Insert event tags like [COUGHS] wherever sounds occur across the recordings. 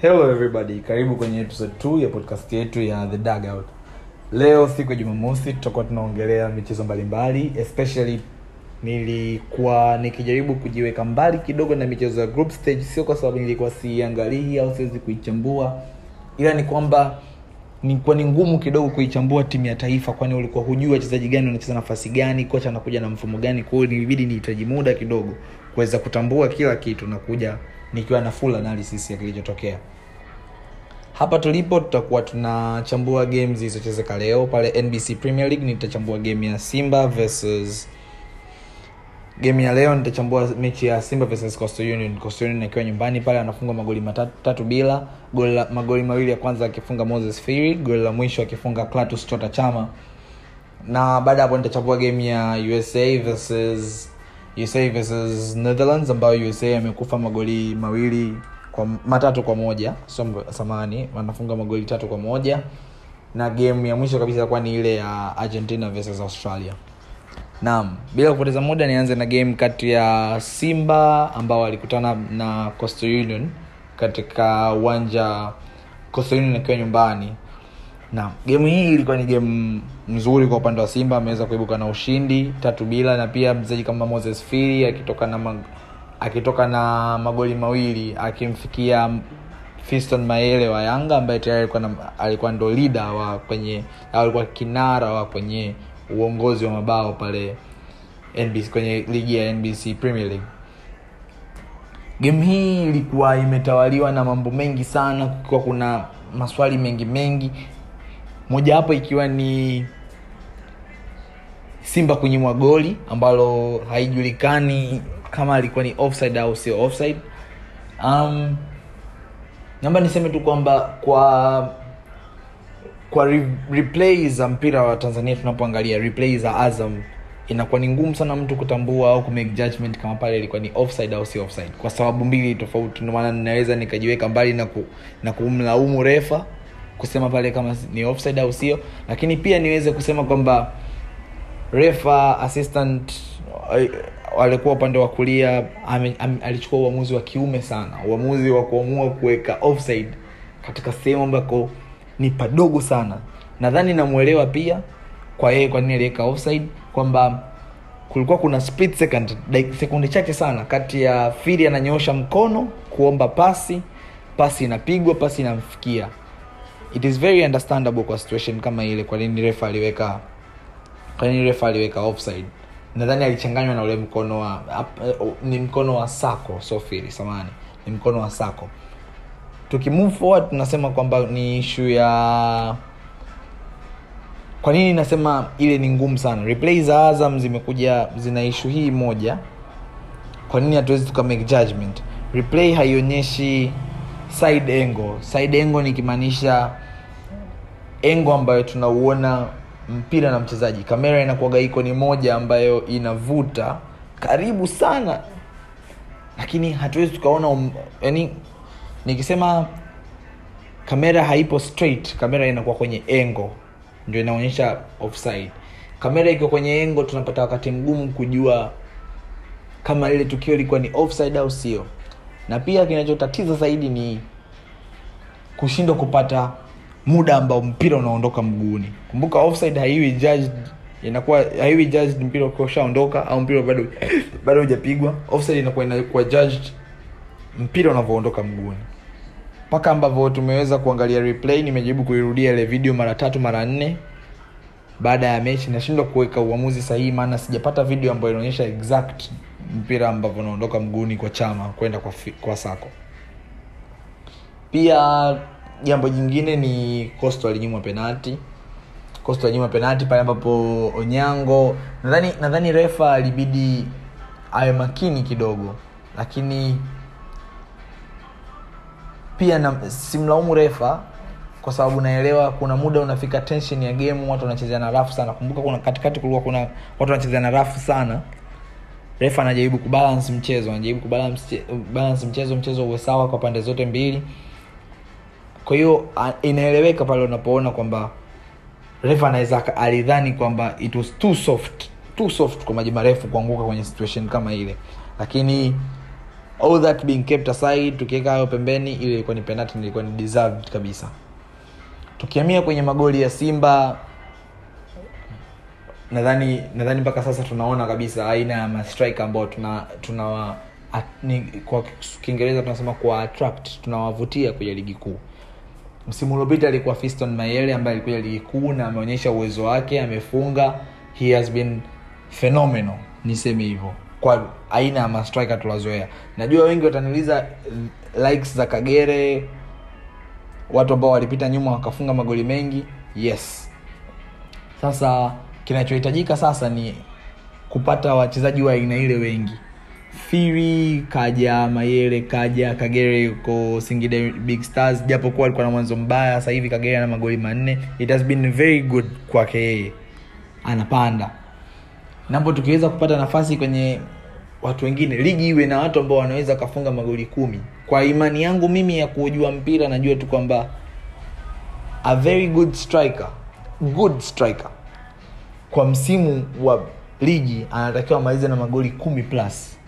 hello everybody. Karibu kwenye episode 2 ya podcast yetu ya the dugout. Leo siku ya jumamosi tutakuwa tunaongelea michezo mbalimbali especially nilikuwa nikijaribu kujiweka mbali kidogo na michezo ya group stage sio kwa sababu nilikuwa siiangalii au siwezi kuichambua ila ni kwamba nilikuwa ni ngumu kidogo kuichambua timu ya taifa kwani ulikuwa hujui wachezaji gani wanacheza nafasi gani kocha anakuja na mfumo gani kwao nilibidi nihitaji muda kidogo kuweza kutambua kila kitu na kuja nikiwa na full analysis ya kilichotokea. Hapa tulipo tutakuwa tunachambua game zilizochezeka leo. Pale nbc premier league nitachambua game ya simba versus game ya leo nitachambua mechi ya simba versus coastal union. Coastal union akiwa nyumbani pale anafunga magoli matatu tatu bila. Goli magoli mawili ya kwanza akifunga moses firi goli la mwisho akifunga clatus chota chama. Na baada ya hapo nitachambua game ya usa versus usa versus netherlands ambayo usa amekufa magoli mawili kwa matatu kwa moja. So samani wanafunga magoli tatu kwa moja. Na game ya mwisho kabisa kuwa ni ile ya argentina versus australia. Naam bila kupoteza muda nianze na game kati ya simba ambao walikutana na coastal union katika uwanja coastal union akiwa nyumbani na game hii ilikuwa ni game mzuri kwa upande wa simba ameweza kuibuka na ushindi tatu bila na pia mchezaji kama moses fili akitoka na mag, akitoka na magoli mawili akimfikia fiston maele wa yanga ambaye tayari alikuwa, alikuwa ndo lida wa kwenye alikuwa kinara wa kwenye uongozi wa mabao pale NBC, kwenye ligi ya nbc premier league. Game hii ilikuwa imetawaliwa na mambo mengi sana kukiwa kuna maswali mengi mengi mojawapo ikiwa ni simba kunyimwa goli ambalo haijulikani kama alikuwa ni offside au sio offside. Um, naomba niseme tu kwamba kwa kwa re, replay za mpira wa tanzania tunapoangalia replay za azam inakuwa ni ngumu sana mtu kutambua au kumake judgment kama pale ilikuwa ni offside au si offside. Kwa sababu mbili tofauti maana ninaweza nikajiweka mbali na, ku, na kumlaumu refa kusema pale kama ni offside au sio lakini pia niweze kusema kwamba refa assistant alikuwa upande wa kulia alichukua uamuzi wa kiume sana uamuzi wa kuamua kuweka offside katika sehemu ambako ni padogo sana. Nadhani namwelewa pia kwa yeye kwa nini aliweka offside kwamba kulikuwa kuna split second sekunde chache sana kati ya fili ananyoosha mkono kuomba pasi pasi inapigwa pasi inamfikia it is very understandable kwa situation kama ile kwa nini refa aliweka kwa nini refa aliweka offside. Nadhani alichanganywa na ule mkono wa ap, ni mkono wa sako sofiri samani ni mkono wa sako. Tukimove forward tunasema kwamba ni ishu ya kwa nini nasema ile ni ngumu sana? Replay za azam zimekuja zina ishu hii moja. Kwa nini hatuwezi tuka make judgment? Replay haionyeshi side angle. Side angle nikimaanisha engo ambayo tunauona mpira na mchezaji. Kamera inakuaga iko ni moja ambayo inavuta karibu sana. Lakini hatuwezi tukaona um, yani nikisema kamera haipo straight kamera inakuwa kwenye engo ndio inaonyesha offside. Kamera iko kwenye engo tunapata wakati mgumu kujua kama lile tukio lilikuwa ni offside au sio na pia kinachotatiza zaidi ni kushindwa kupata muda ambao mpira unaondoka mguuni. Kumbuka offside haiwi judged inakuwa haiwi judged mpira ukiwa au mpira bado [COUGHS] bado hujapigwa. Offside inakuwa inakuwa judged mpira unavyoondoka mguuni. Mpaka ambavyo tumeweza kuangalia replay nimejaribu kuirudia ile video mara tatu mara nne. Baada ya mechi nashindwa kuweka uamuzi sahihi maana sijapata video ambayo inaonyesha exact mpira ambavyo unaondoka mguuni kwa chama kwenda kwa, kwa sako pia jambo jingine ni costo alinyimwa penati costo alinyimwa penati pale ambapo onyango nadhani nadhani refa alibidi awe makini kidogo lakini pia simlaumu refa kwa sababu naelewa kuna muda unafika tension ya game watu wanachezea na rafu sana. Kumbuka kuna katikati kulikuwa kuna watu wanachezea na rafu sana refa anajaribu kubalance mchezo anajaribu kubalance balance mchezo mchezo uwe sawa kwa pande zote mbili. Kwa hiyo inaeleweka pale unapoona kwamba refa anaweza alidhani kwamba it was too soft too soft kwa maji marefu kuanguka kwenye situation kama ile. Lakini all that being kept aside tukiweka hayo pembeni ile ilikuwa ni penalty ilikuwa ni deserved kabisa. Tukiamia kwenye magoli ya simba nadhani nadhani mpaka sasa tunaona kabisa aina ya mastrike ambao tuna tunawa kwa kiingereza tunasema kuwa attract tunawavutia kwenye ligi kuu. Msimu uliopita alikuwa fiston mayele ambaye alikuja ligi kuu na ameonyesha uwezo wake amefunga. He has been phenomenal niseme hivyo kwa aina ya mastriker tunazoea najua wengi wataniuliza likes za kagere watu ambao walipita nyuma wakafunga magoli mengi yes. Sasa kinachohitajika sasa ni kupata wachezaji wa aina ile wengi. Firi kaja mayele kaja kagere yuko singida big stars japokuwa alikuwa na mwanzo mbaya sasa hivi kagere ana magoli manne. It has been very good kwake yeye. Anapanda. Napo tukiweza kupata nafasi kwenye watu wengine ligi iwe na watu ambao wanaweza kafunga magoli kumi. Kwa imani yangu mimi ya kujua mpira najua tu kwamba a very good striker good striker kwa msimu wa ligi anatakiwa amalize na magoli kumi plus.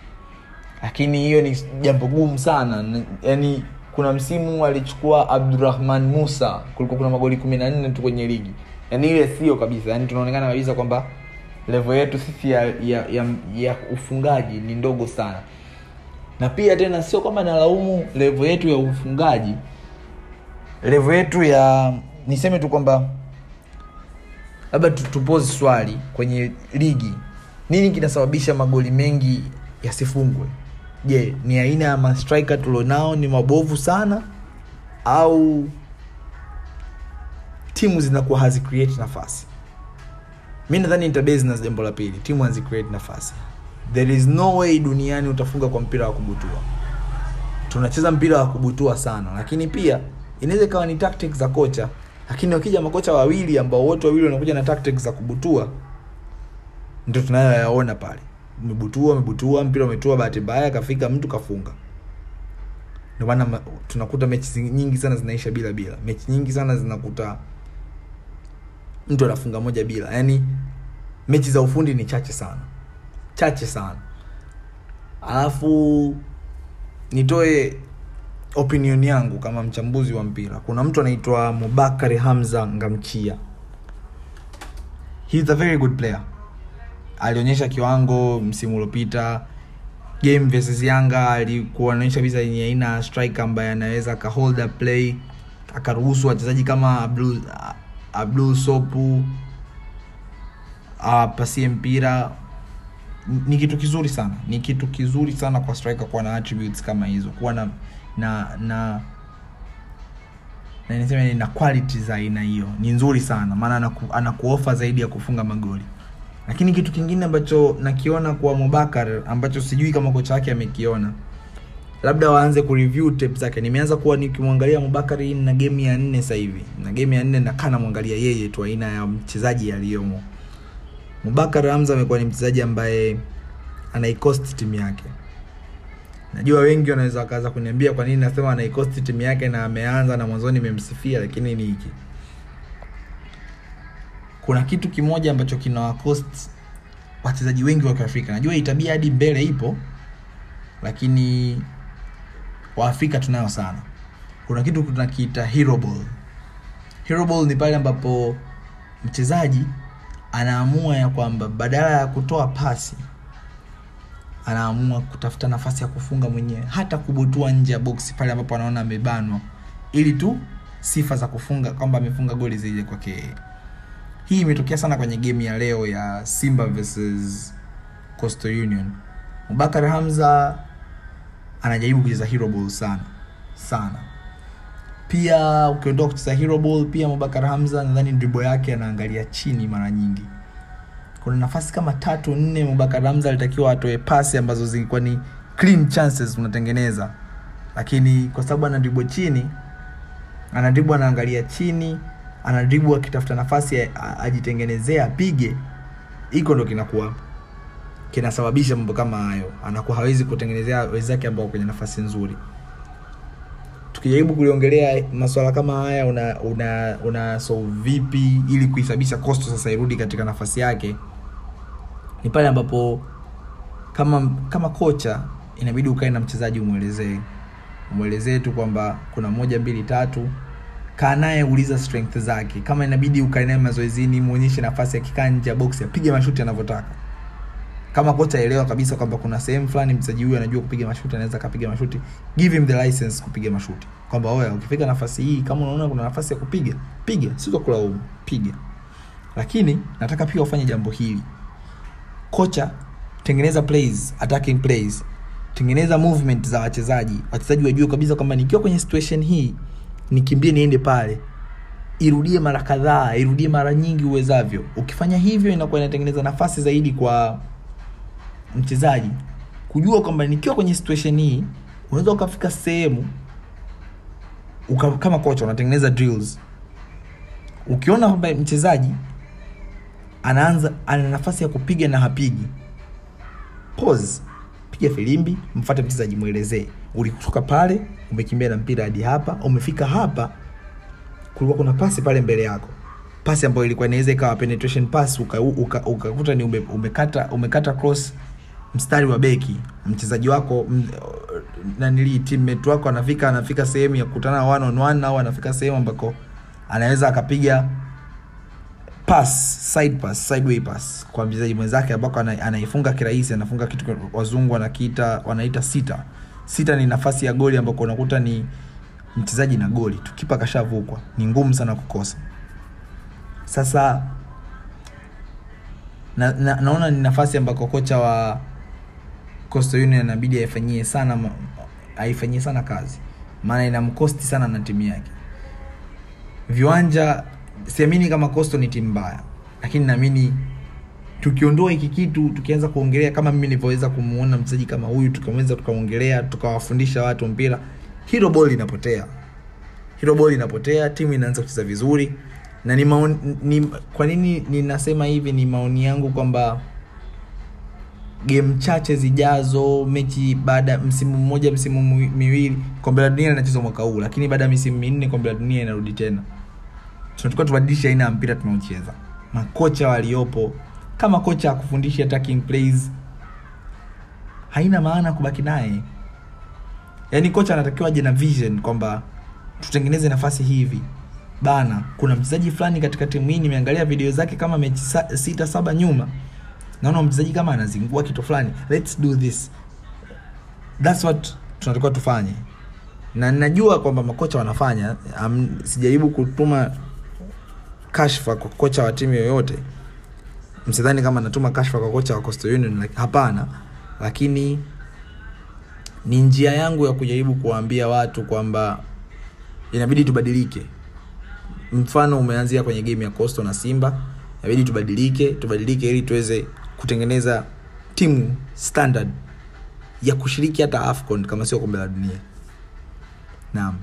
Lakini hiyo ni jambo gumu sana. Yaani kuna msimu alichukua abdurahman musa kulikuwa kuna magoli kumi na nne tu kwenye ligi. Yaani ile sio kabisa. Yaani tunaonekana kabisa kwamba levo yetu sisi ya, ya, ya, ya ufungaji ni ndogo sana. Na pia tena sio kwamba nalaumu levo yetu ya ufungaji. Levo yetu ya niseme tu kwamba labda tupozi swali kwenye ligi. Nini kinasababisha magoli mengi yasifungwe? Je ni aina ya mastriker tulionao ni mabovu sana? Au timu zinakuwa hazicreate nafasi? Mi nadhani nitabase na jambo la pili. Timu hazicreate nafasi. There is no way duniani utafunga kwa mpira wa kubutua. Tunacheza mpira wa kubutua sana. Lakini pia inaweza ikawa ni tactics za kocha lakini wakija makocha wawili ambao wote wawili wanakuja na tactics za kubutua ndio tunayoyaona pale. Umebutua umebutua mpira umetua bahati mbaya akafika mtu kafunga. Ndio maana tunakuta mechi nyingi sana zinaisha bila bila. Mechi nyingi sana zinakuta mtu anafunga moja bila. Yaani mechi za ufundi ni chache sana. Chache sana. Alafu nitoe opinion yangu kama mchambuzi wa mpira. Kuna mtu anaitwa mubakari hamza ngamchia. He's a very good player. Alionyesha kiwango msimu uliopita. Game versus yanga alikuwa anaonyesha kabisa yenye aina ya ambaye anaweza akahold a play akaruhusu wachezaji kama abdul, abdul sopu apasie mpira. Ni kitu kizuri sana. Ni kitu kizuri sana kwa striker kuwa na attributes kama hizo kuwa na na na na niseme na quality za aina hiyo. Ni nzuri sana. Maana anaku, anakuofa zaidi ya kufunga magoli. Lakini kitu kingine ambacho nakiona kwa mubakar ambacho sijui kama kocha wake amekiona labda waanze tape zake. Nimeanza kuwa nikimwangalia mubakari na game ya nne sasa hivi. Na game ya nne nakaa namwangalia yeye tu aina ya mchezaji aliyomo. Mubakar hamza amekuwa ni mchezaji ambaye anaikost timu yake najua wengi wanaweza wakaanza kuniambia kwa nini nasema anaikosti timu yake na ameanza na mwanzoni nimemsifia lakini ni hiki. Kuna kitu kimoja ambacho kinawakost wachezaji wengi wa kiafrika. Najua itabia hadi mbele ipo lakini waafrika tunayo sana. Kuna kitu tunakiita ni pale ambapo mchezaji anaamua ya kwamba badala ya kutoa pasi anaamua kutafuta nafasi ya kufunga mwenyewe hata kubutua nje ya boksi pale ambapo anaona amebanwa ili tu sifa za kufunga kwamba amefunga goli zije kwake hii imetokea sana kwenye game ya leo ya simba versus coastal union. Mubakar hamza anajaribu kucheza hero ball sana sana. Pia ukiondoka kucheza hero ball pia mubakar hamza nadhani dribo yake anaangalia chini mara nyingi kuna nafasi kama tatu nne mubakar hamza alitakiwa atoe pasi ambazo zilikuwa ni clean chances unatengeneza lakini kwa sababu anadribwa chini anadribwa anaangalia chini anadribwa akitafuta nafasi ajitengenezee apige iko ndo kinakuwa kinasababisha mambo kama hayo. Anakuwa hawezi kutengenezea wenzake ambao kwenye nafasi nzuri. Tukijaribu kuliongelea masuala kama haya una una una solve vipi ili kuisababisha kosto sasa irudi katika nafasi yake ni pale ambapo kama kama kocha inabidi ukae na mchezaji umwelezee. Umwelezee tu kwamba kuna moja mbili tatu. Kaa uliza strength zake. Kama inabidi ukae naye mazoezini muonyeshe nafasi akikaa nje ya box apige mashuti anavyotaka. Kama kocha aelewa kabisa kwamba kuna sehemu fulani mchezaji huyu anajua kupiga mashuti anaweza akapiga mashuti. Give him the license kupiga mashuti. Kwamba oya ukifika nafasi hii kama unaona kuna nafasi ya kupiga piga. Sio piga. Lakini nataka pia ufanye jambo hili kocha tengeneza plays attacking plays. Tengeneza movement za wachezaji. Wachezaji wajue kabisa kwamba nikiwa kwenye situation hii nikimbie niende pale. Irudie mara kadhaa irudie mara nyingi uwezavyo. Ukifanya hivyo inakuwa inatengeneza nafasi zaidi kwa mchezaji kujua kwamba nikiwa kwenye situation hii unaweza ukafika sehemu uka, kama kocha unatengeneza drills. Ukiona kwamba mchezaji anaanza ana nafasi ya kupiga na hapigi. Pause. Piga filimbi mfate mchezaji mwelezee ulikutoka pale umekimbia na mpira hadi hapa umefika hapa kulikuwa kuna pasi pale mbele yako. Pasi ambayo ilikuwa inaweza ikawa penetration pass ukakuta uka, uka, ni ume, umekata umekata cross mstari wa beki. Mchezaji wako nanili teammate wako anafika anafika sehemu ya kukutana one on one au anafika sehemu ambako anaweza akapiga pass side pass sideway pass kwa mchezaji mwenzake ambako anaifunga kirahisi anafunga kitu wazungu wanakiita wanaita sita. Sita ni nafasi ya goli ambako unakuta ni mchezaji na goli tu. Kipa kashavukwa. Ni ngumu sana kukosa. Sasa na, na, naona ni nafasi ambako kocha wa Coastal Union inabidi aifanyie sana aifanyie sana kazi. Maana inamkosti sana na timu yake. Viwanja siamini kama Coastal ni timu mbaya lakini naamini tukiondoa hiki kitu tukianza kuongelea kama mimi nilivyoweza kumuona mchezaji kama huyu tukaweza tukaongelea tukawafundisha watu mpira hilo boli linapotea. Hilo boli linapotea timu inaanza kucheza vizuri. Na ni, maoni, ni kwa nini ninasema hivi? Ni maoni yangu kwamba game chache zijazo mechi baada msimu mmoja msimu miwili kombe la dunia linachezwa mwaka huu lakini baada ya misimu minne kombe la dunia inarudi tena tunatakiwa tubadilishe aina ya mpira tunaocheza. Makocha waliopo kama kocha akufundisha attacking plays haina maana kubaki naye. Yaani kocha anatakiwa aje na vision kwamba tutengeneze nafasi hivi. Bana kuna mchezaji fulani katika timu hii nimeangalia video zake kama mechi sita saba nyuma. Naona mchezaji kama anazingua kitu fulani. Let's do this. Thats what tunatakiwa tufanye. Na ninajua kwamba makocha wanafanya. Um, sijaribu kutuma kashfa kwa kocha wa timu yoyote msidhani kama natuma kashfa kwa kocha wa Coastal Union hapana. Lakini ni njia yangu ya kujaribu kuwaambia watu kwamba inabidi tubadilike. Mfano umeanzia kwenye game ya Coastal na Simba inabidi tubadilike tubadilike ili tuweze kutengeneza timu standard ya kushiriki hata AFCON kama sio kombe la dunia. Naam.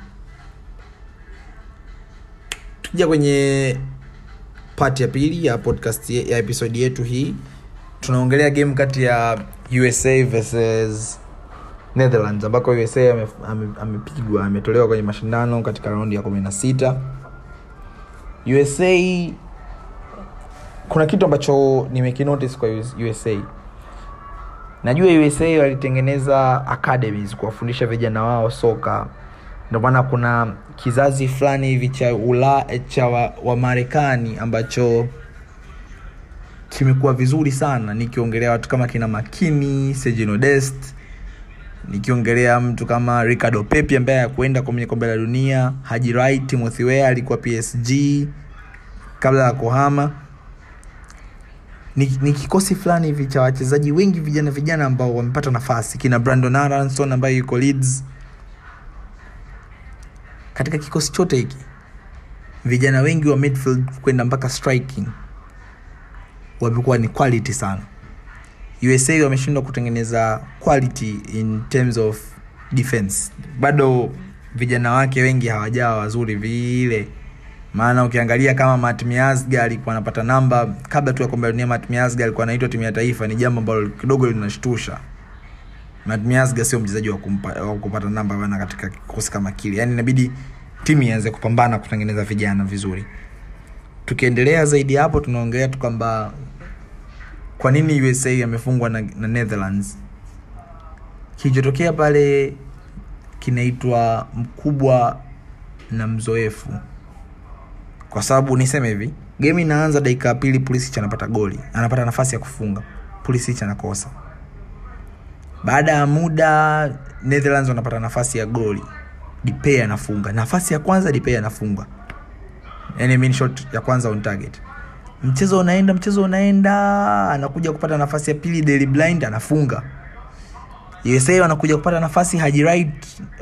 Tukija kwenye part ya pili ya podcast ya episode yetu hii. Tunaongelea game kati ya usa versus netherlands ambako usa amepigwa ame, ame ametolewa kwenye mashindano katika raundi ya kumi na sita. Usa kuna kitu ambacho nimekinotice kwa usa najua usa walitengeneza academies kuwafundisha vijana wao soka ndio maana kuna kizazi fulani hivi cha ula cha wamarekani wa ambacho kimekuwa vizuri sana. Nikiongelea watu kama kina makini sejinodest nikiongelea mtu kama ricardo pepi ambaye akuenda kwenye kombe la dunia haji right alikuwa psg kabla ya kuhama. Ni, ni kikosi fulani hivi cha wachezaji wengi vijana vijana ambao wamepata nafasi. Kina brandon aranson ambaye yuko leeds katika kikosi chote hiki vijana wengi wa midfield kwenda mpaka striking wamekuwa ni quality sana. Usa wameshindwa kutengeneza quality in terms of defense. Bado vijana wake wengi hawajawa wazuri vile. Maana ukiangalia kama matmiasga alikuwa anapata namba kabla tu ya la dunia matmiasga alikuwa anaitwa timu ya taifa ni jambo ambalo kidogo linashtusha matmiasga sio mchezaji wa, wa kupata namba bana katika kikosi kama kile. Yaani inabidi timu ianze kupambana kutengeneza vijana vizuri. Tukiendelea zaidi hapo tunaongelea tu kwamba kwa nini usa amefungwa na, na netherlands. Kilichotokea pale kinaitwa mkubwa na mzoefu. Kwa sababu niseme hivi game inaanza dakika ya pili Pulisic anapata goli. Anapata nafasi ya kufunga. Pulisic anakosa baada ya muda Netherlands wanapata nafasi ya goli. Depay anafunga. Nafasi ya kwanza Depay anafunga. Yani mean shot ya kwanza on target. Mchezo unaenda mchezo unaenda anakuja kupata nafasi ya pili Daily Blind anafunga. USA wanakuja kupata nafasi Haji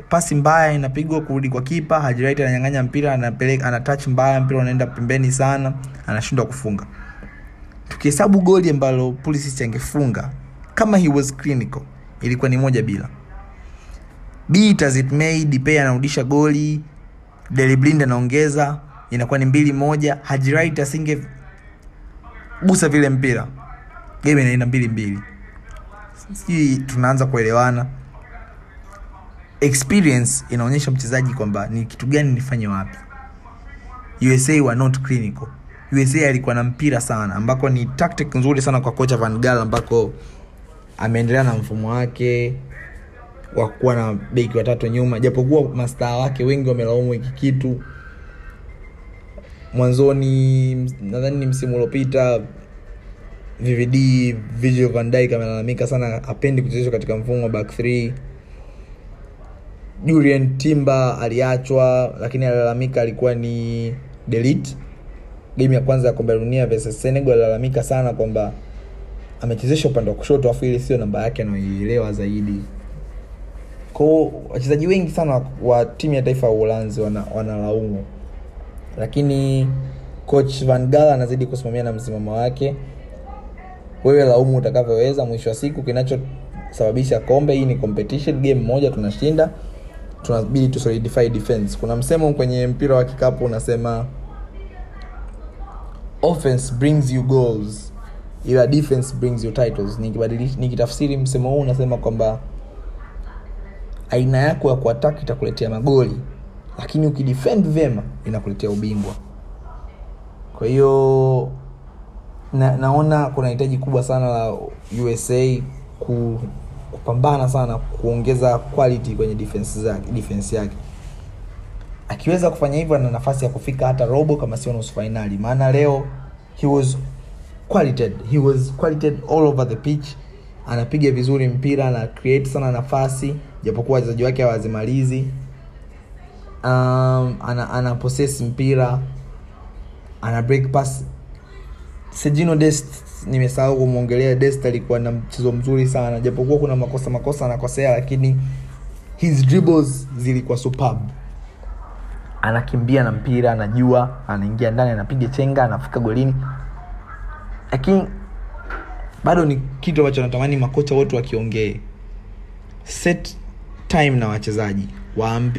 pasi mbaya inapigwa kurudi kwa kipa. Haji ananyang'anya mpira anapeleka ana touch mbaya mpira unaenda pembeni sana anashindwa kufunga. Tukihesabu goli ambalo Pulisic angefunga kama he was clinical ilikuwa ni moja bila. Beat as it may Depay anarudisha goli Deli anaongeza inakuwa ni mbili moja. Haji asinge gusa vile mpira. Game inaenda mbili mbili. Sijui tunaanza kuelewana. Experience inaonyesha mchezaji kwamba ni kitu gani nifanye wapi. Usa were not clinical. Usa alikuwa na mpira sana ambako ni tactic nzuri sana kwa kocha van gaal ambako ameendelea na mfumo wake wa kuwa na beki watatu nyuma japokuwa mastaa wake wengi wamelaumu hiki kitu. Mwanzoni nadhani ni msimu uliopita VVD Virgil van Dijk amelalamika sana apendi kuchezeshwa katika mfumo wa back 3 Julian Timber aliachwa lakini alilalamika alikuwa ni delete. Game ya kwanza ya kombe dunia Senegal alilalamika sana kwamba amechezeshwa upande wa kushoto afu ile sio namba yake anaoielewa zaidi. Kwao wachezaji wengi sana wa, timu ya taifa ya Uholanzi wanalaumu. Wana lakini coach Van gal anazidi kusimamia na msimamo wake. Wewe laumu utakavyoweza mwisho wa siku. Kinachosababisha kombe hii ni competition. Game moja tunashinda. Tunabidi tu defense. Kuna msemo kwenye mpira wa kikapu unasema offense brings you goals ila defense brings you titles. Nikitafsiri msemo huu unasema kwamba aina yako ya kuataki itakuletea magoli lakini ukidefend vyema inakuletea ubingwa. Kwa hiyo na, naona kuna hitaji kubwa sana la usa ku, kupambana sana kuongeza quality kwenye defense zake defense yake. Akiweza kufanya hivyo ana nafasi ya kufika hata robo kama sio nusu fainali maana leo he was qualited he was qualited all over the pitch. Anapiga vizuri mpira ana create sana nafasi japokuwa wachezaji wake hawazimalizi. Um, ana, ana possess mpira ana break pass. Sejino Dest nimesahau kumwongelea Dest alikuwa na mchezo mzuri sana. Japokuwa kuna makosa makosa anakosea lakini his dribbles zilikuwa superb. Anakimbia na mpira anajua anaingia ndani anapiga chenga anafika golini lakini bado ni kitu ambacho natamani makocha wote wakiongee. Set time na wachezaji.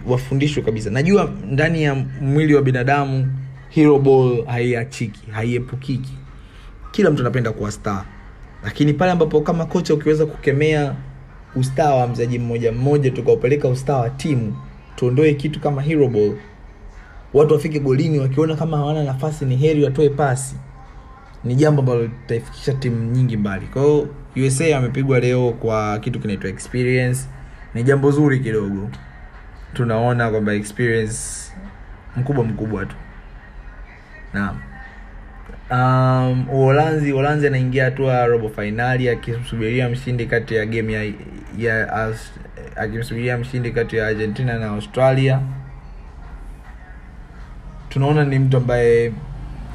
Wafundishwe kabisa. Najua ndani ya mwili wa binadamu hero ball haiachiki haiepukiki. Kila mtu anapenda kuwa star. Lakini pale ambapo kama kocha ukiweza kukemea ustaa wa mchezaji mmoja mmoja tukaupeleka ustaa wa timu tuondoe kitu kama hero ball watu wafike golini wakiona kama hawana nafasi ni heri watoe pasi ni jambo ambalo litaifikisha timu nyingi mbali. Kwa hiyo usa amepigwa leo kwa kitu kinaitwa experience. Ni jambo zuri kidogo. Tunaona kwamba experience mkubwa mkubwa tu. Naam. Um, uholanzi uholanzi anaingia hatua robo fainali akimsubiria mshindi kati ya game ya, ya akimsubiria mshindi kati ya argentina na australia. Tunaona ni mtu ambaye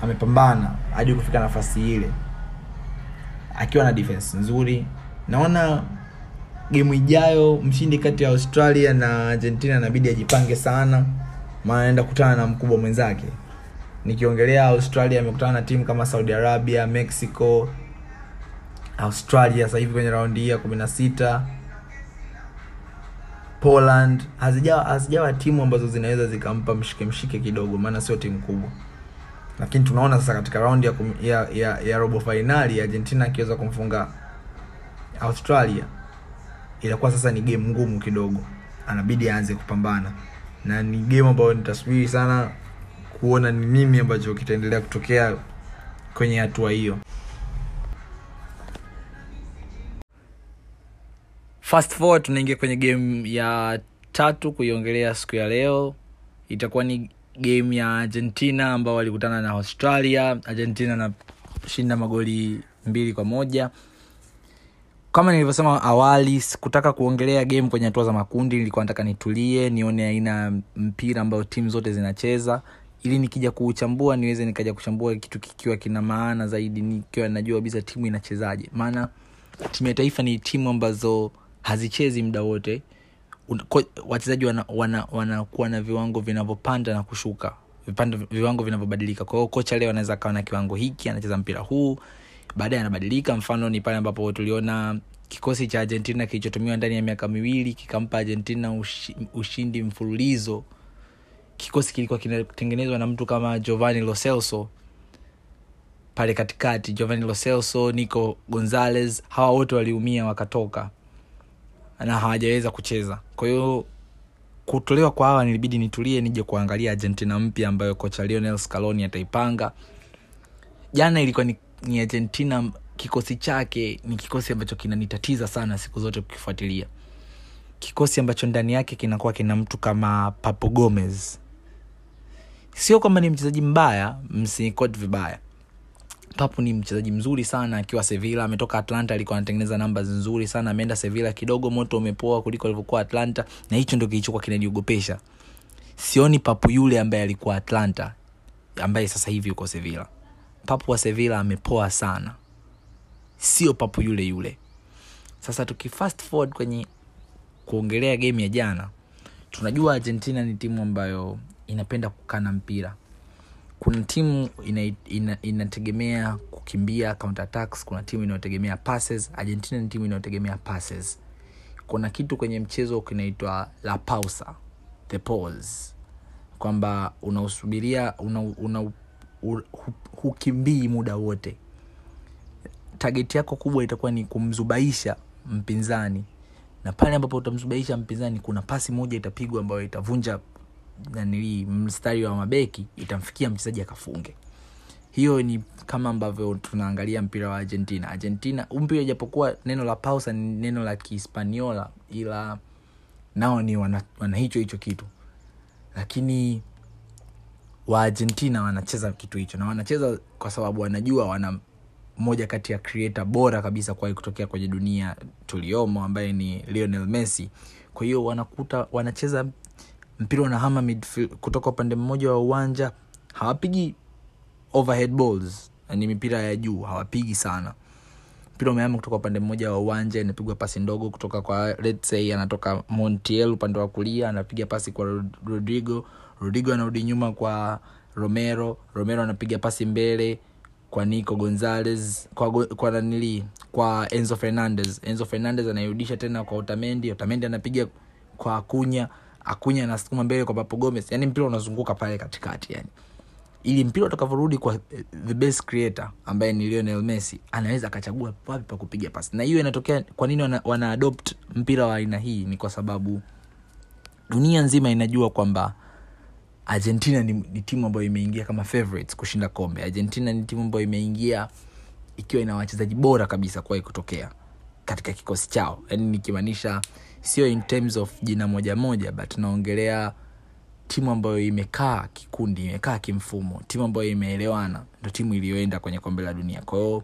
amepambana hadi kufika nafasi ile. Akiwa na defense nzuri. Naona gemu ijayo mshindi kati ya australia na argentina inabidi ajipange sana. Maana anaenda kukutana na mkubwa mwenzake. Nikiongelea australia amekutana na timu kama saudi arabia mexico. Australia sasa hivi kwenye raundi hii ya kumi na sita. Poland. Hazijawa hazijawa timu ambazo zinaweza zikampa mshike mshike kidogo maana sio timu kubwa lakini tunaona sasa katika raundi ya, ya, ya, ya robo fainali argentina akiweza kumfunga australia itakuwa sasa ni game ngumu kidogo. Anabidi aanze kupambana. Na ni game ambayo nitasubiri sana kuona ni nini ambacho kitaendelea kutokea kwenye hatua hiyo. Fast tunaingia kwenye game ya tatu kuiongelea siku ya leo. Itakuwa ni game ya argentina ambao walikutana na australia. Argentina anashinda magoli mbili kwa moja. Kama nilivyosema awali sikutaka kuongelea game kwenye hatua za makundi nilikuwa nataka nitulie nione aina mpira ambayo timu zote zinacheza. Ili nikija kuuchambua niweze nikaja kuchambua kitu kikiwa kina maana zaidi nikiwa najua kabisa timu inachezaje. Maana timu ya taifa ni timu ambazo hazichezi muda wote wachezaji wanakuwa wana, wana, na viwango vinavyopanda na kushuka. Vipande viwango vinavyobadilika. Kwa hiyo kocha leo anaweza akawa na kiwango hiki anacheza mpira huu baadaye anabadilika. Mfano ni pale ambapo tuliona kikosi cha argentina kilichotumiwa ndani ya miaka miwili kikampa argentina ushi, ushindi mfululizo. Kikosi kilikuwa kinatengenezwa na mtu kama giovanni loselso pale katikati giovanni loselso nico gonzales hawa wote waliumia wakatoka na hawajaweza kucheza. Kwa hiyo kutolewa kwa hawa nilibidi nitulie nije kuangalia argentina mpya ambayo kocha lionel scaloni ataipanga. Jana ilikuwa ni, ni argentina kikosi chake ni kikosi ambacho kinanitatiza sana siku zote kukifuatilia. Kikosi ambacho ndani yake kinakuwa kina mtu kama papo gomez. Sio kwamba ni mchezaji mbaya msinikoti vibaya papu ni mchezaji mzuri sana akiwa sevilla ametoka atlanta alikuwa anatengeneza namba nzuri sana ameenda sevilla kidogo moto umepoa kuliko alivyokuwa atlanta na hicho ndio kilichokuwa kinaniogopesha. Sioni papu yule ambaye alikuwa atlanta ambaye sasa hivi yuko sevilla. Papu wa sevilla amepoa sana. Sio papu yule yule. Sasa tukifast forward kwenye kuongelea game ya jana tunajua argentina ni timu ambayo inapenda kukana mpira kuna timu ina, ina, inategemea kukimbia counter attacks kuna timu inayotegemea passes argentina ni timu inayotegemea passes. Kuna kitu kwenye mchezo kinaitwa la pausa the pause. Kwamba unausubiria una, una, una hu- hukimbii muda wote. Tageti yako kubwa itakuwa ni kumzubaisha mpinzani. Na pale ambapo utamzubaisha mpinzani kuna pasi moja itapigwa ambayo itavunja nanili mstari wa mabeki itamfikia mchezaji akafunge. Hiyo ni kama ambavyo tunaangalia mpira wa argentina. Argentina mpira ijapokuwa neno la pausa ni neno la kihispaniola ila nao ni wana, wana hicho hicho kitu. Lakini waargentina wanacheza kitu hicho na wanacheza kwa sababu wanajua wana moja kati ya creator bora kabisa kuwahi kutokea kwenye dunia tuliomo ambaye ni lionel messi. Kwa hiyo wanakuta wanacheza mpira unahama kutoka upande mmoja wa uwanja hawapigi overhead balls ni mipira ya juu hawapigi sana. Mpira umehama kutoka upande mmoja wa uwanja inapigwa pasi ndogo kutoka kwa let's say anatoka montiel upande wa kulia anapiga pasi kwa rodrigo rodrigo anarudi nyuma kwa romero romero anapiga pasi mbele kwa nico gonzales kwa, kwa nanili kwa enzo fernandez. Enzo fernandez anairudisha tena kwa otamendi otamendi anapiga kwa akunya akunya anasukuma mbele kwa papo gomez. Yani mpira unazunguka pale katikati yani ili mpira utakavyorudi kwa eh, the best creator ambaye ni lionel messi anaweza akachagua wapi pa kupiga pasi. Na hiyo inatokea kwa nini wana, wana adopt mpira wa aina hii? Ni kwa sababu dunia nzima inajua kwamba argentina ni, ni timu ambayo imeingia kama favorites kushinda kombe. Argentina ni timu ambayo imeingia ikiwa ina wachezaji bora kabisa kuwahi kutokea katika kikosi chao. Yani nikimaanisha sio in terms of jina moja moja but naongelea timu ambayo imekaa kikundi imekaa kimfumo timu ambayo imeelewana ndo timu iliyoenda kwenye kombe la dunia. Kwa hiyo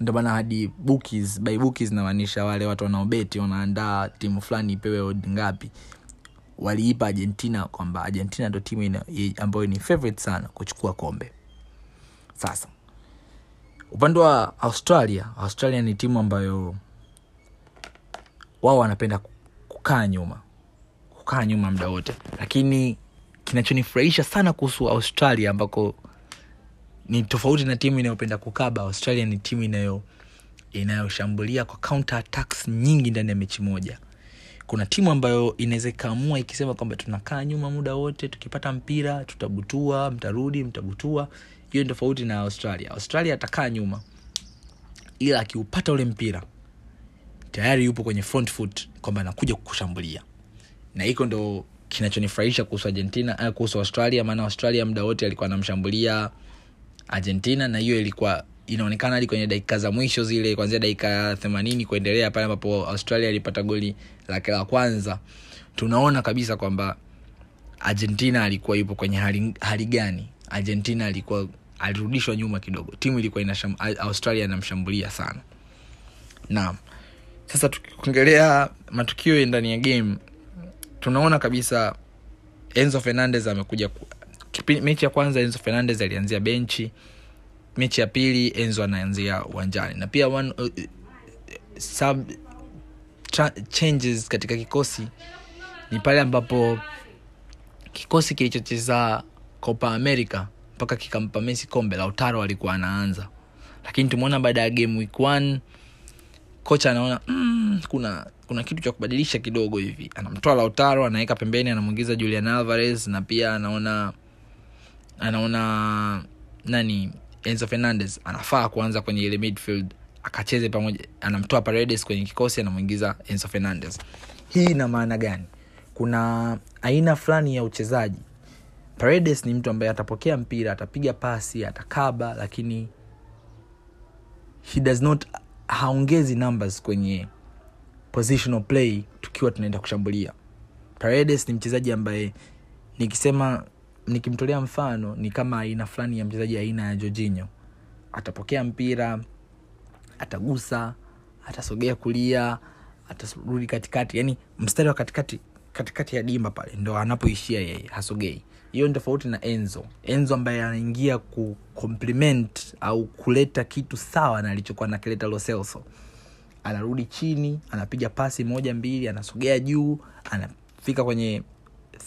ndio maana hadi bookies by bookies namaanisha wale watu wanaobeti wanaandaa timu fulani ipewe odd ngapi waliipa argentina kwamba argentina ndo timu ambayo ni favorite sana kuchukua kombe. Sasa upande wa australia australia ni timu ambayo wao wanapenda kukaa nyuma kukaa nyuma muda wote. Lakini kinachonifurahisha sana kuhusu australia ambako ni tofauti na timu inayopenda kukaba australia ni timu inayo inayoshambulia kwa counter attacks nyingi ndani ya mechi moja. Kuna timu ambayo inaweza ikaamua ikisema kwamba tunakaa nyuma muda wote tukipata mpira tutabutua mtarudi mtabutua. Hiyo ni tofauti na australia. Australia atakaa nyuma ila akiupata ule mpira tayari yupo kwenye front foot kwamba anakuja kukushambulia. Na hiko ndo kinachonifurahisha kuhusu argentina eh, kuhusu australia maana australia muda wote alikuwa anamshambulia argentina na hiyo ilikuwa inaonekana hadi kwenye dakika za mwisho zile kwanzia dakika themanini kuendelea pale ambapo australia ilipata goli lake la kwanza. Tunaona kabisa kwamba argentina alikuwa yupo kwenye hali, hali gani? Argentina alikuwa alirudishwa nyuma kidogo. Timu ilikuwa inasham, australia inamshambulia sana. Naam sasa tukiongelea matukio ndani ya game tunaona kabisa enzo fernandez amekuja mechi ya kwanza enzo fernandez alianzia benchi mechi ya pili enzo anaanzia uwanjani. Na pia one, uh, sub tra- changes katika kikosi ni pale ambapo kikosi kilichocheza copa america mpaka kikampa messi kombe lautaro alikuwa anaanza. Lakini tumeona baada ya game week one kocha anaona mm, kuna kuna kitu cha kubadilisha kidogo hivi. Anamtoa lautaro anaweka pembeni anamwingiza julian alvarez na pia anaona anaona nani enzo fernandez anafaa kuanza kwenye ile midfield akacheze pamoja anamtoa paredes kwenye kikosi anamwingiza enzo fernandez. Hii ina maana gani? Kuna aina fulani ya uchezaji. Paredes ni mtu ambaye atapokea mpira atapiga pasi atakaba lakini he does not haongezi numbers kwenye positional play tukiwa tunaenda kushambulia. Paredes ni mchezaji ambaye nikisema nikimtolea mfano ni kama aina fulani ya mchezaji aina ya jorginho. Atapokea mpira atagusa atasogea kulia atarudi katikati. Yani mstari wa katikati katikati ya dimba pale ndo anapoishia yeye hasogei. Hiyo ni tofauti na enzo. Enzo ambaye anaingia ku au kuleta kitu sawa na alichokuwa nakileta loselso anarudi chini anapiga pasi moja mbili anasogea juu anafika kwenye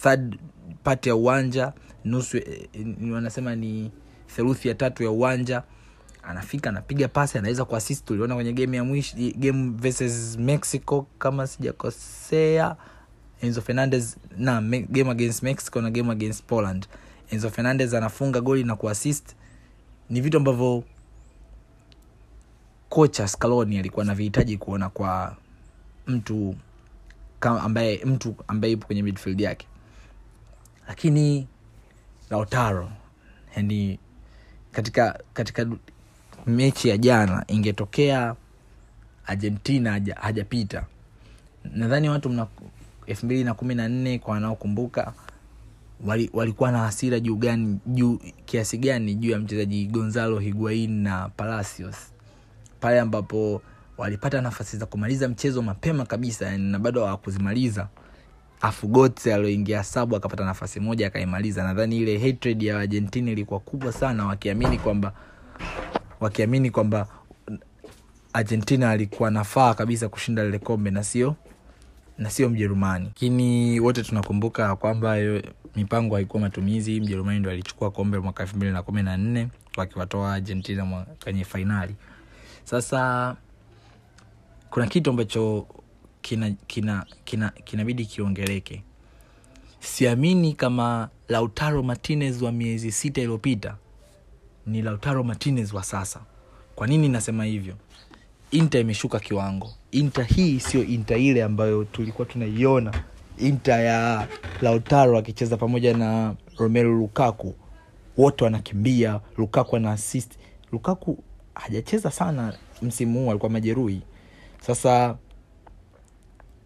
third part ya uwanja nusu eh, wanasema ni theluthi ya tatu ya uwanja. Anafika anapiga pasi anaweza kuasist tuliona kwenye game ya mwisho game versus mexico kama sijakosea enzo fernandez na me, game against mexico na game against poland. Enzo fernandez anafunga goli na kuasist ni vitu ambavyo kocha scaloni alikuwa anavihitaji kuona kwa mtu ambaye mtu ambaye yupo kwenye midfield yake. Lakini lautaro yani katika katika mechi ya jana ingetokea argentina haja- hajapita. Nadhani watu elfu mbili na kumi na nne kwa wanaokumbuka wali, walikuwa na hasira juu gani juu kiasi gani juu ya mchezaji gonzalo higuain na palacios. Pale ambapo walipata nafasi za kumaliza mchezo mapema kabisa na bado hawakuzimaliza afu alioingia sabu akapata nafasi moja akaimaliza. Nadhani ile hatred ya argentina ilikuwa kubwa sana wakiamini kwamba wakiamini kwamba argentina alikuwa nafaa kabisa kushinda lile kombe na sio na sio mjerumani. Lakini wote tunakumbuka kwamba mipango haikuwa matumizi. Mjerumani ndo alichukua kombe mwaka elfu mbili na kumi na nne wakiwatoa argentina kwenye fainali sasa kuna kitu ambacho kina kina kina kinabidi kiongeleke. Siamini kama lautaro martinez wa miezi sita iliyopita ni lautaro martinez wa sasa. Kwa nini nasema hivyo inter imeshuka kiwango. Inter hii sio inter ile ambayo tulikuwa tunaiona. Inter ya lautaro akicheza pamoja na romelu lukaku. Wote wanakimbia lukaku ana assist. Lukaku hajacheza sana msimu huu alikuwa majeruhi. Sasa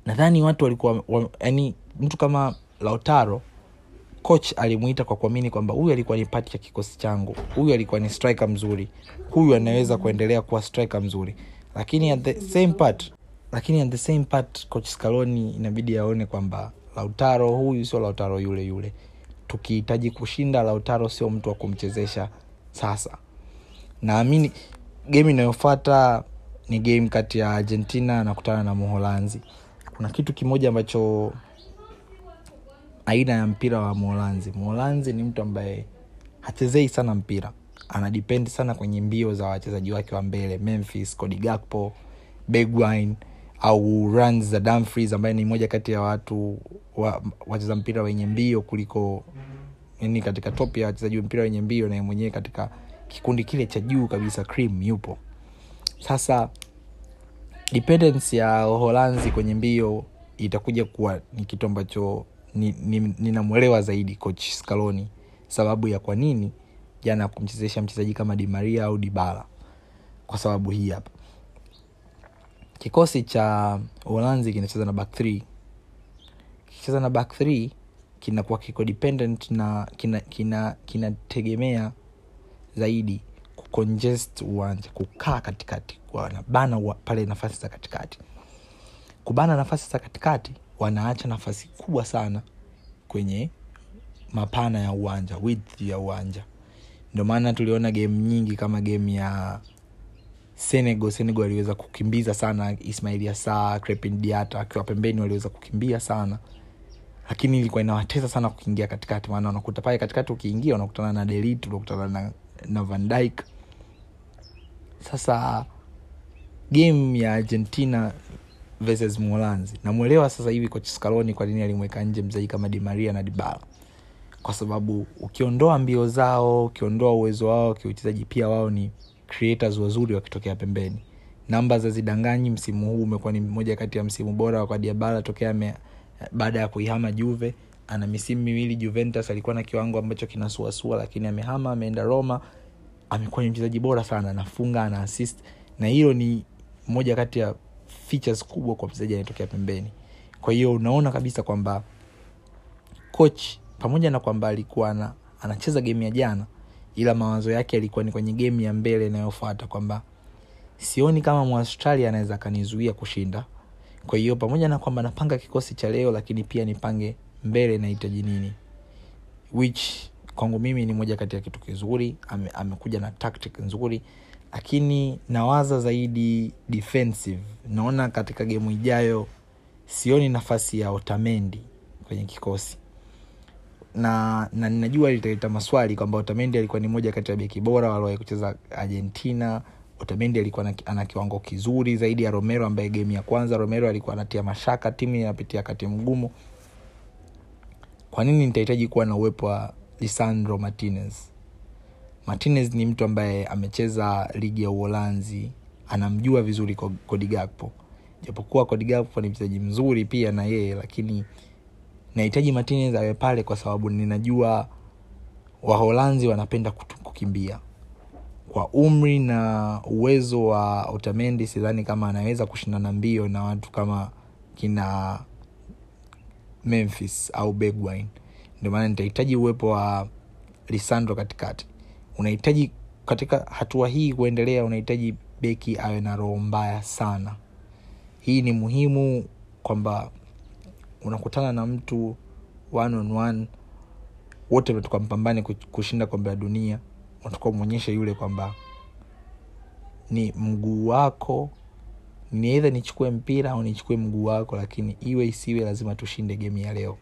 nadhani watu walikuwa wa, yani mtu kama lautaro coach alimuita kwa kuamini kwamba huyu alikuwa ni pati ya kikosi changu. Huyu alikuwa ni striker mzuri. Huyu anaweza kuendelea kuwa striker mzuri lakini at the same part lakini at the same part coach scaloni inabidi aone kwamba lautaro huyu sio lautaro yule yule. Tukihitaji kushinda lautaro sio mtu wa kumchezesha sasa. Naamini game inayofata ni game kati ya argentina nakutana na muholanzi. Kuna kitu kimoja ambacho aina ya mpira wa Muholanzi, Muholanzi ni mtu ambaye hachezei sana mpira anadipendi sana kwenye mbio za wachezaji wake wa mbele memphis Cody Gakpo, Bergwijn au runs za Dumfries ambaye ni moja kati ya watu wa, wacheza mpira wenye mbio kuliko yani katika top ya wachezaji wa mpira wenye mbio naye mwenyewe katika kikundi kile cha juu kabisa cream yupo. Sasa dependence ya holanzi kwenye mbio itakuja kuwa ni kitu ambacho ninamwelewa ni, ni zaidi coach scaloni sababu ya kwa nini jana kumchezesha mchezaji kama di maria au dibala kwa sababu hii hapa. Kikosi cha uholanzi kinacheza na back three. Kikicheza na back three kinakuwa kiko dependent na kinategemea kina, kina zaidi kucongest uwanja kukaa katikati wanabana pale nafasi za katikati. Kubana nafasi za katikati wanaacha nafasi kubwa sana kwenye mapana ya uwanja width ya uwanja ndio maana tuliona game nyingi kama game ya senegal senegal waliweza kukimbiza sana ismail yasa crepin diata akiwa pembeni waliweza kukimbia sana. Lakini ilikuwa inawatesa sana kukiingia katikati maana unakuta pale katikati ukiingia unakutana na delit unakutana na, na van dyke sasa game ya argentina versus molanzi namwelewa sasa hivi coach scaloni kwa nini alimweka nje mzai kama dimaria na dibala kwa sababu ukiondoa mbio zao ukiondoa uwezo wao kiuchezaji pia wao ni creators wazuri wakitokea pembeni. Namba za msimu huu umekuwa ni moja kati ya msimu bora kwa diabala tokea baada ya kuihama juve. Ana misimu miwili juventus alikuwa na kiwango ambacho kinasuasua lakini amehama ameenda roma. Amekuwa ni mchezaji bora sana anafunga ana assist. Na hilo ni moja kati ya features kubwa kwa mchezaji anayetokea pembeni. Kwa hiyo unaona kabisa kwamba coach pamoja na kwamba alikuwa ana, anacheza game ya jana ila mawazo yake yalikuwa ni kwenye game ya mbele inayofuata kwamba sioni kama mwaustralia anaweza akanizuia kushinda. Kwa hiyo pamoja na kwamba napanga kikosi cha leo lakini pia nipange mbele nahitaji nini? Which kwangu mimi ni moja kati ya kitu kizuri ame, amekuja na tactic nzuri lakini nawaza zaidi defensive. Naona katika gemu ijayo sioni nafasi ya otamendi kwenye kikosi na na ninajua litaleta maswali kwamba otamendi alikuwa ni moja kati ya beki bora waliwahi kucheza argentina. Otamendi alikuwa ana kiwango kizuri zaidi ya romero ambaye gemu ya kwanza romero alikuwa anatia mashaka timu inapitia kati mgumu. Kwa nini nitahitaji kuwa na uwepo wa lisandro martinez? Martinez ni mtu ambaye amecheza ligi ya uholanzi anamjua vizuri Cody Gakpo. Japokuwa Cody ni mchezaji mzuri pia na yeye lakini nahitaji martinez awe pale kwa sababu ninajua waholanzi wanapenda kukimbia. Kwa umri na uwezo wa otamendi sidhani kama anaweza kushindana mbio na watu kama kina memphis au begwine ndio maana nitahitaji uwepo wa lisandro katikati. Unahitaji katika hatua hii kuendelea unahitaji beki awe na roho mbaya sana. Hii ni muhimu kwamba unakutana na mtu one on one wote metoka mpambane kushinda kombe la dunia unatoka umwonyeshe yule kwamba ni mguu wako ni eidha nichukue mpira au nichukue mguu wako lakini iwe isiwe lazima tushinde gemu ya leo.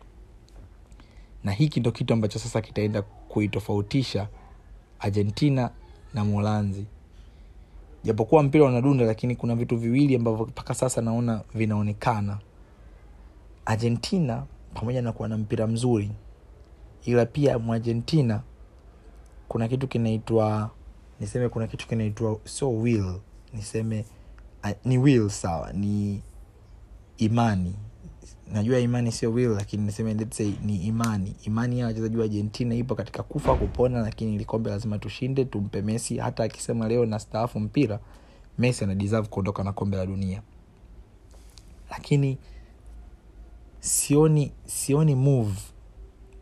Na hiki ndo kitu ambacho sasa kitaenda kuitofautisha argentina na mholanzi japokuwa mpira unadunda lakini kuna vitu viwili ambavyo mpaka sasa naona vinaonekana argentina pamoja na kuwa na mpira mzuri. Ila pia mwargentina kuna kitu kinaitwa niseme kuna kitu kinaitwa sio will niseme uh, ni will sawa ni imani. Najua imani sio will lakini niseme let's say ni imani. Imani ya wachezaji wa argentina ipo katika kufa kupona lakini ili kombe lazima tushinde tumpe messi. Hata akisema leo na staafu mpira messi ana kuondoka na kombe la dunia. Lakini sioni sioni move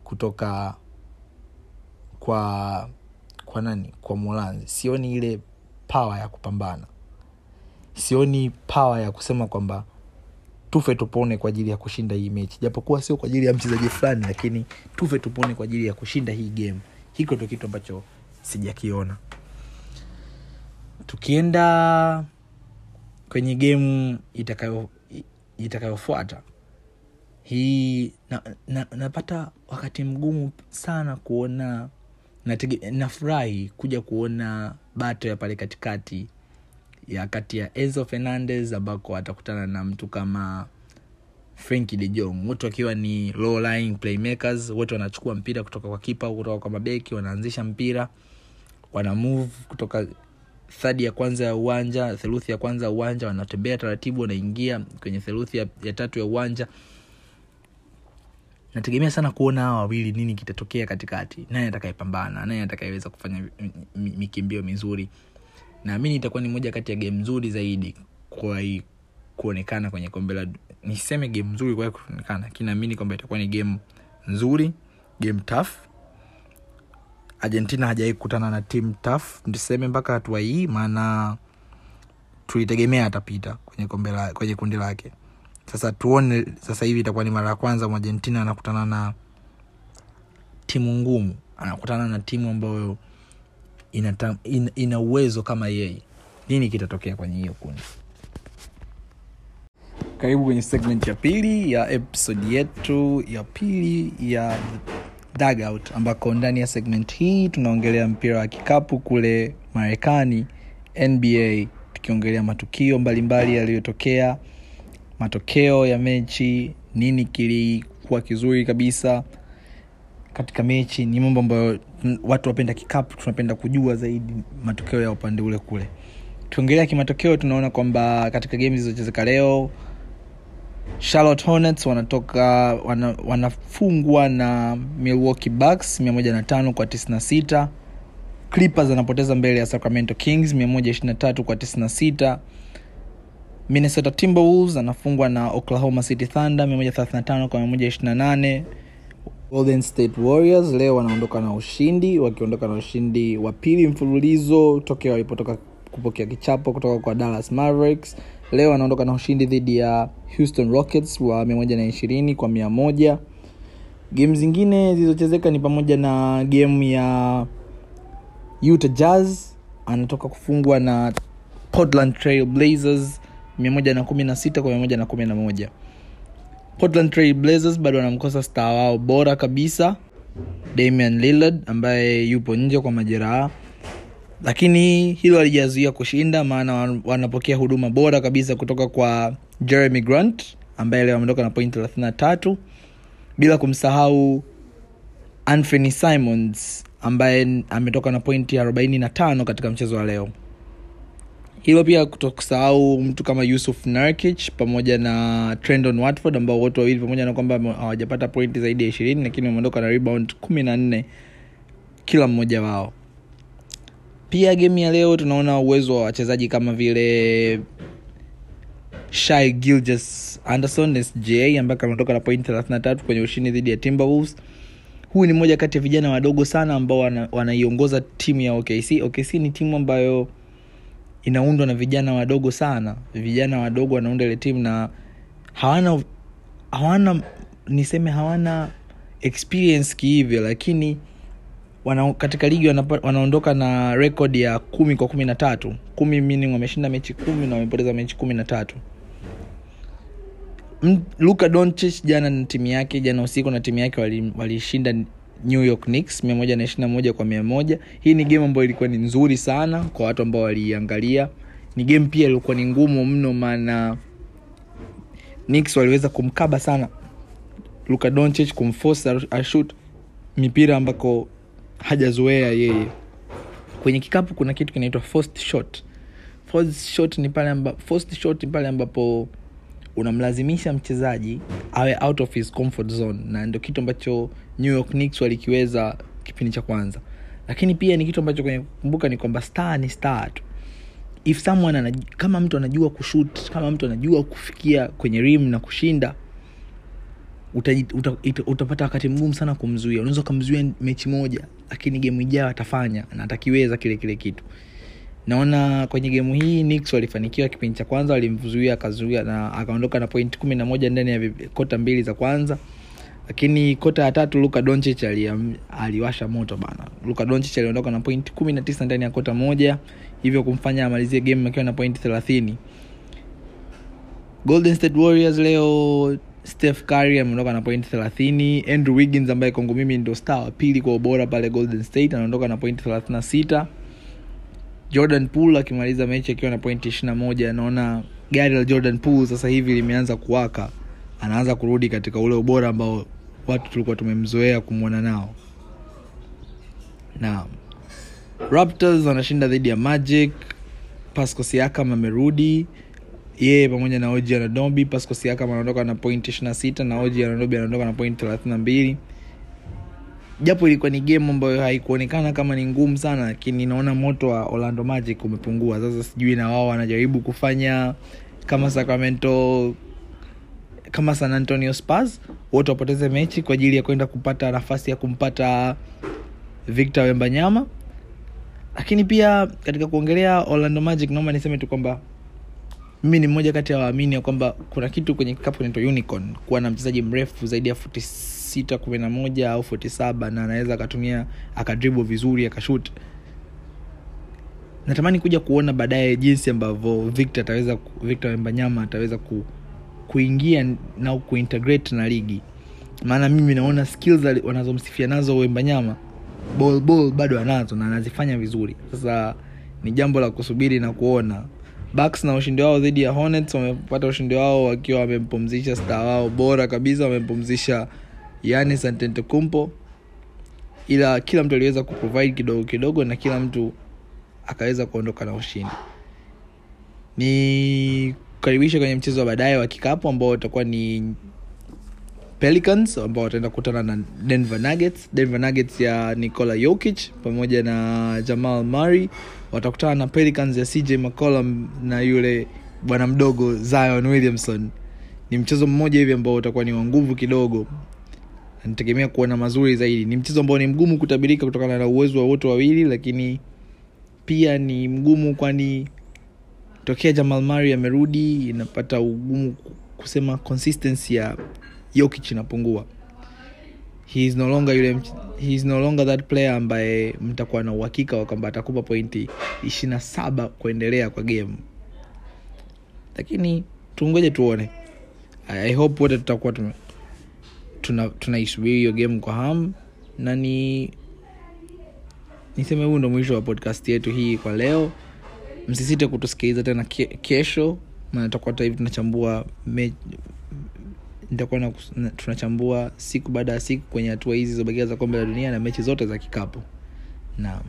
kutoka kwa kwa nani kwa molanzi sioni ile pawa ya kupambana. Sioni pawa ya kusema kwamba tufe tupone kwa ajili ya kushinda hii mechi. Japokuwa sio kwa ajili ya mchezaji fulani lakini tufe tupone kwa ajili ya kushinda hii game. Hiko ndo kitu ambacho sijakiona. Tukienda kwenye gemu itakayo itakayofuata hii na, na, napata wakati mgumu sana kuona nafurahi kuja kuona bato ya pale katikati ya kati ya enzo fernandez ambako atakutana na mtu kama franki de jong. Wote wakiwa ni low lying playmakers wote wanachukua mpira kutoka kwa kipa kutoka kwa mabeki wanaanzisha mpira wana move kutoka thadi ya kwanza ya uwanja theluthi ya kwanza ya uwanja wanatembea taratibu wanaingia kwenye theluthi ya, ya tatu ya uwanja nategemea sana kuona hawa wawili nini kitatokea katikati. Nani atakayepambana? Nani atakayeweza kufanya mi- mi- mikimbio mizuri? Naamini itakuwa ni moja kati ya game nzuri zaidi kuwahi kuonekana kwenye kombe la niseme game nzuri kuwahi kuonekana lakini naamini kwamba itakuwa ni game nzuri game tough. Argentina hajawai kukutana na timu tough tuseme mpaka hatua hii maana tulitegemea atapita kwenye kombe la, kwenye kundi lake sasa tuone sasa hivi itakuwa ni mara ya kwanza argentina anakutana na timu ngumu. Anakutana na timu ambayo ina, ina, uwezo kama yeye. Nini kitatokea kwenye hiyo kundi? Karibu kwenye segment ya pili ya episode yetu ya pili ya dugout ambako ndani ya segment hii tunaongelea mpira wa kikapu kule marekani nba tukiongelea matukio mbalimbali yaliyotokea matokeo ya mechi nini kilikuwa kizuri kabisa katika mechi ni mambo ambayo watu wapenda kikapu tunapenda kujua zaidi matokeo ya upande ule kule. Tukiongelea kimatokeo tunaona kwamba katika game zilizochezeka leo charlotte hornets wanatoka wana, wanafungwa na milwaukee bucks 105 kwa 96 clippers anapoteza mbele ya sacramento kings 123 kwa 96 minnesota timberwolves anafungwa na oklahoma city thunder 135 kwa 128 golden state warriors leo wanaondoka na ushindi wakiondoka na ushindi wa pili mfululizo tokea walipotoka kupokea kichapo kutoka kwa dallas mavericks. Leo wanaondoka na ushindi dhidi ya houston rockets wa 120 kwa 100 game zingine zilizochezeka ni pamoja na game ya utah jazz anatoka kufungwa na portland trail blazers 116 kwa 111 portland trail blazers bado wanamkosa star wao bora kabisa damian lillard ambaye yupo nje kwa majeraha. Lakini hilo alijazuia kushinda maana wanapokea huduma bora kabisa kutoka kwa jeremy grant ambaye leo ameondoka na point 33 bila kumsahau anthony simons ambaye ametoka na pointi 45 katika mchezo wa leo hilo pia kutokusahau mtu kama yusuf narkich pamoja na trendon watford ambao wote wawili pamoja na kwamba hawajapata pointi zaidi ya ishirini lakini wameondoka na rebound kumi na nne kila mmoja wao. Pia gemu ya leo tunaona uwezo wa wachezaji kama vile shai gilges anderson sja ambaye ametoka na point 33 kwenye ushindi dhidi ya timberwolves. Huyu ni mmoja kati ya vijana wadogo sana ambao wana- wanaiongoza timu ya okc okc ni timu ambayo inaundwa na vijana wadogo sana. Vijana wadogo wanaunda ile timu na hawana hawana niseme hawana experience kihivyo lakini wana, katika ligi wanapa, wanaondoka na rekod ya kumi kwa kumi na tatu. Kumi meaning wameshinda mechi kumi na wamepoteza mechi kumi na tatu. Luka doncic jana na timu yake jana usiku na timu yake wali- walishinda new york Knicks 121 kwa 100 hii ni game ambayo ilikuwa ni nzuri sana kwa watu ambao waliiangalia. Ni game pia ilikuwa ni ngumu mno maana Knicks waliweza kumkaba sana luka doncic kumforce ashut mipira ambako hajazoea yeye. Kwenye kikapu kuna kitu kinaitwa forced shot. Shot ni pale amba, forced shot ni pale ambapo unamlazimisha mchezaji awe out of his comfort zone. Na ndio kitu ambacho new york Knicks walikiweza kipindi cha kwanza. Lakini pia ni kitu ambacho kwenye kumbuka ni kwamba star ni star tu. If someone anaj, kama mtu anajua kushut kama mtu anajua kufikia kwenye rim na kushinda uta, uta, ita- utapata wakati mgumu sana kumzuia. Unaweza ukamzuia mechi moja lakini gemu ijayo atafanya na atakiweza kile kile kitu. Naona kwenye gemu hii Knicks walifanikiwa kipindi cha kwanza walimzuia akazuia na akaondoka na point kumi na moja ndani ya kota mbili za kwanza lakini kota ya tatu luka doncic aliwasha moto bana. Luka doncic aliondoka na point kumi na tisa ndani ya kota moja hivyo kumfanya amalizie game akiwa na point thelathini. Golden state warriors leo steph curry ameondoka na point 30 andrew wiggins ambaye kwangu mimi ndo star wa pili kwa ubora pale golden state anaondoka na point 36 jordan pool akimaliza mechi akiwa na point 21 naona gari la jordan pool sasa hivi limeanza kuwaka. Anaanza kurudi katika ule ubora ambao watu tulikuwa tumemzoea kumwona nao. Naam. Raptors wanashinda dhidi ya magic. Pasco siakam amerudi. Yeye pamoja na oji anadobi pasco siakam anaondoka na point 26 na oji anadobi anaondoka na point 32 japo ilikuwa ni game ambayo haikuonekana kama ni ngumu sana lakini naona moto wa orlando magic umepungua. Sasa sijui na wao wanajaribu kufanya kama sacramento kama san antonio spurs wote wapoteze mechi kwa ajili ya kwenda kupata nafasi ya kumpata victor wembanyama. Lakini pia katika kuongelea orlando magic naomba niseme tu kwamba mimi ni mmoja kati ya waamini ya kwamba kuna kitu kwenye kikapu kinaitwa unicorn kuwa na mchezaji mrefu zaidi ya futi sita kumi na moja au futi saba na anaweza akatumia akadribu vizuri akashut natamani kuja kuona baadaye jinsi ambavyo victor ataweza victor wembanyama ataweza ku, kuingia na kuintegrate na ligi. Maana mimi naona skills wanazomsifia nazo wembanyama ball bado anazo na anazifanya vizuri. Sasa ni jambo la kusubiri na kuona. Bucks na ushindi wao dhidi ya Hornets wamepata ushindi wao wakiwa wamempumzisha star wao bora kabisa wamempumzisha Giannis Antetokounmpo. Ila kila mtu aliweza kuprovide kidogo kidogo na kila mtu akaweza kuondoka na ushindi. Ni kukaribisha kwenye mchezo wa baadaye wa kikapu ambao utakuwa ni pelicans ambao wataenda kukutana na denver nuggets. Denver nuggets ya nicola yokich pamoja na jamal mari watakutana na pelicans ya cj mccollum na yule bwana mdogo zion williamson. Ni mchezo mmoja hivi ambao utakuwa ni wa nguvu kidogo. Nategemea kuona mazuri zaidi. Ni mchezo ambao ni mgumu kutabirika kutokana na uwezo wa wote wawili lakini pia ni mgumu kwani tokea jamal mari amerudi inapata ugumu kusema consistency ya Jokic inapungua. He is no longer that player ambaye mtakuwa na uhakika wa kwamba atakupa pointi ishiri na saba kuendelea kwa game. Lakini tungoje tuone. I, hope wote tutakuwa tume tuna tunaisubiri hiyo game kwa ham na ni niseme huu ndo mwisho wa podcast yetu hii kwa leo msisite kutusikiliza tena kesho maana hivi tunachambua me, nitakuwa na, na- tunachambua siku baada ya siku kwenye hatua hizi zobakia za kombe la dunia na mechi zote za kikapu. Naam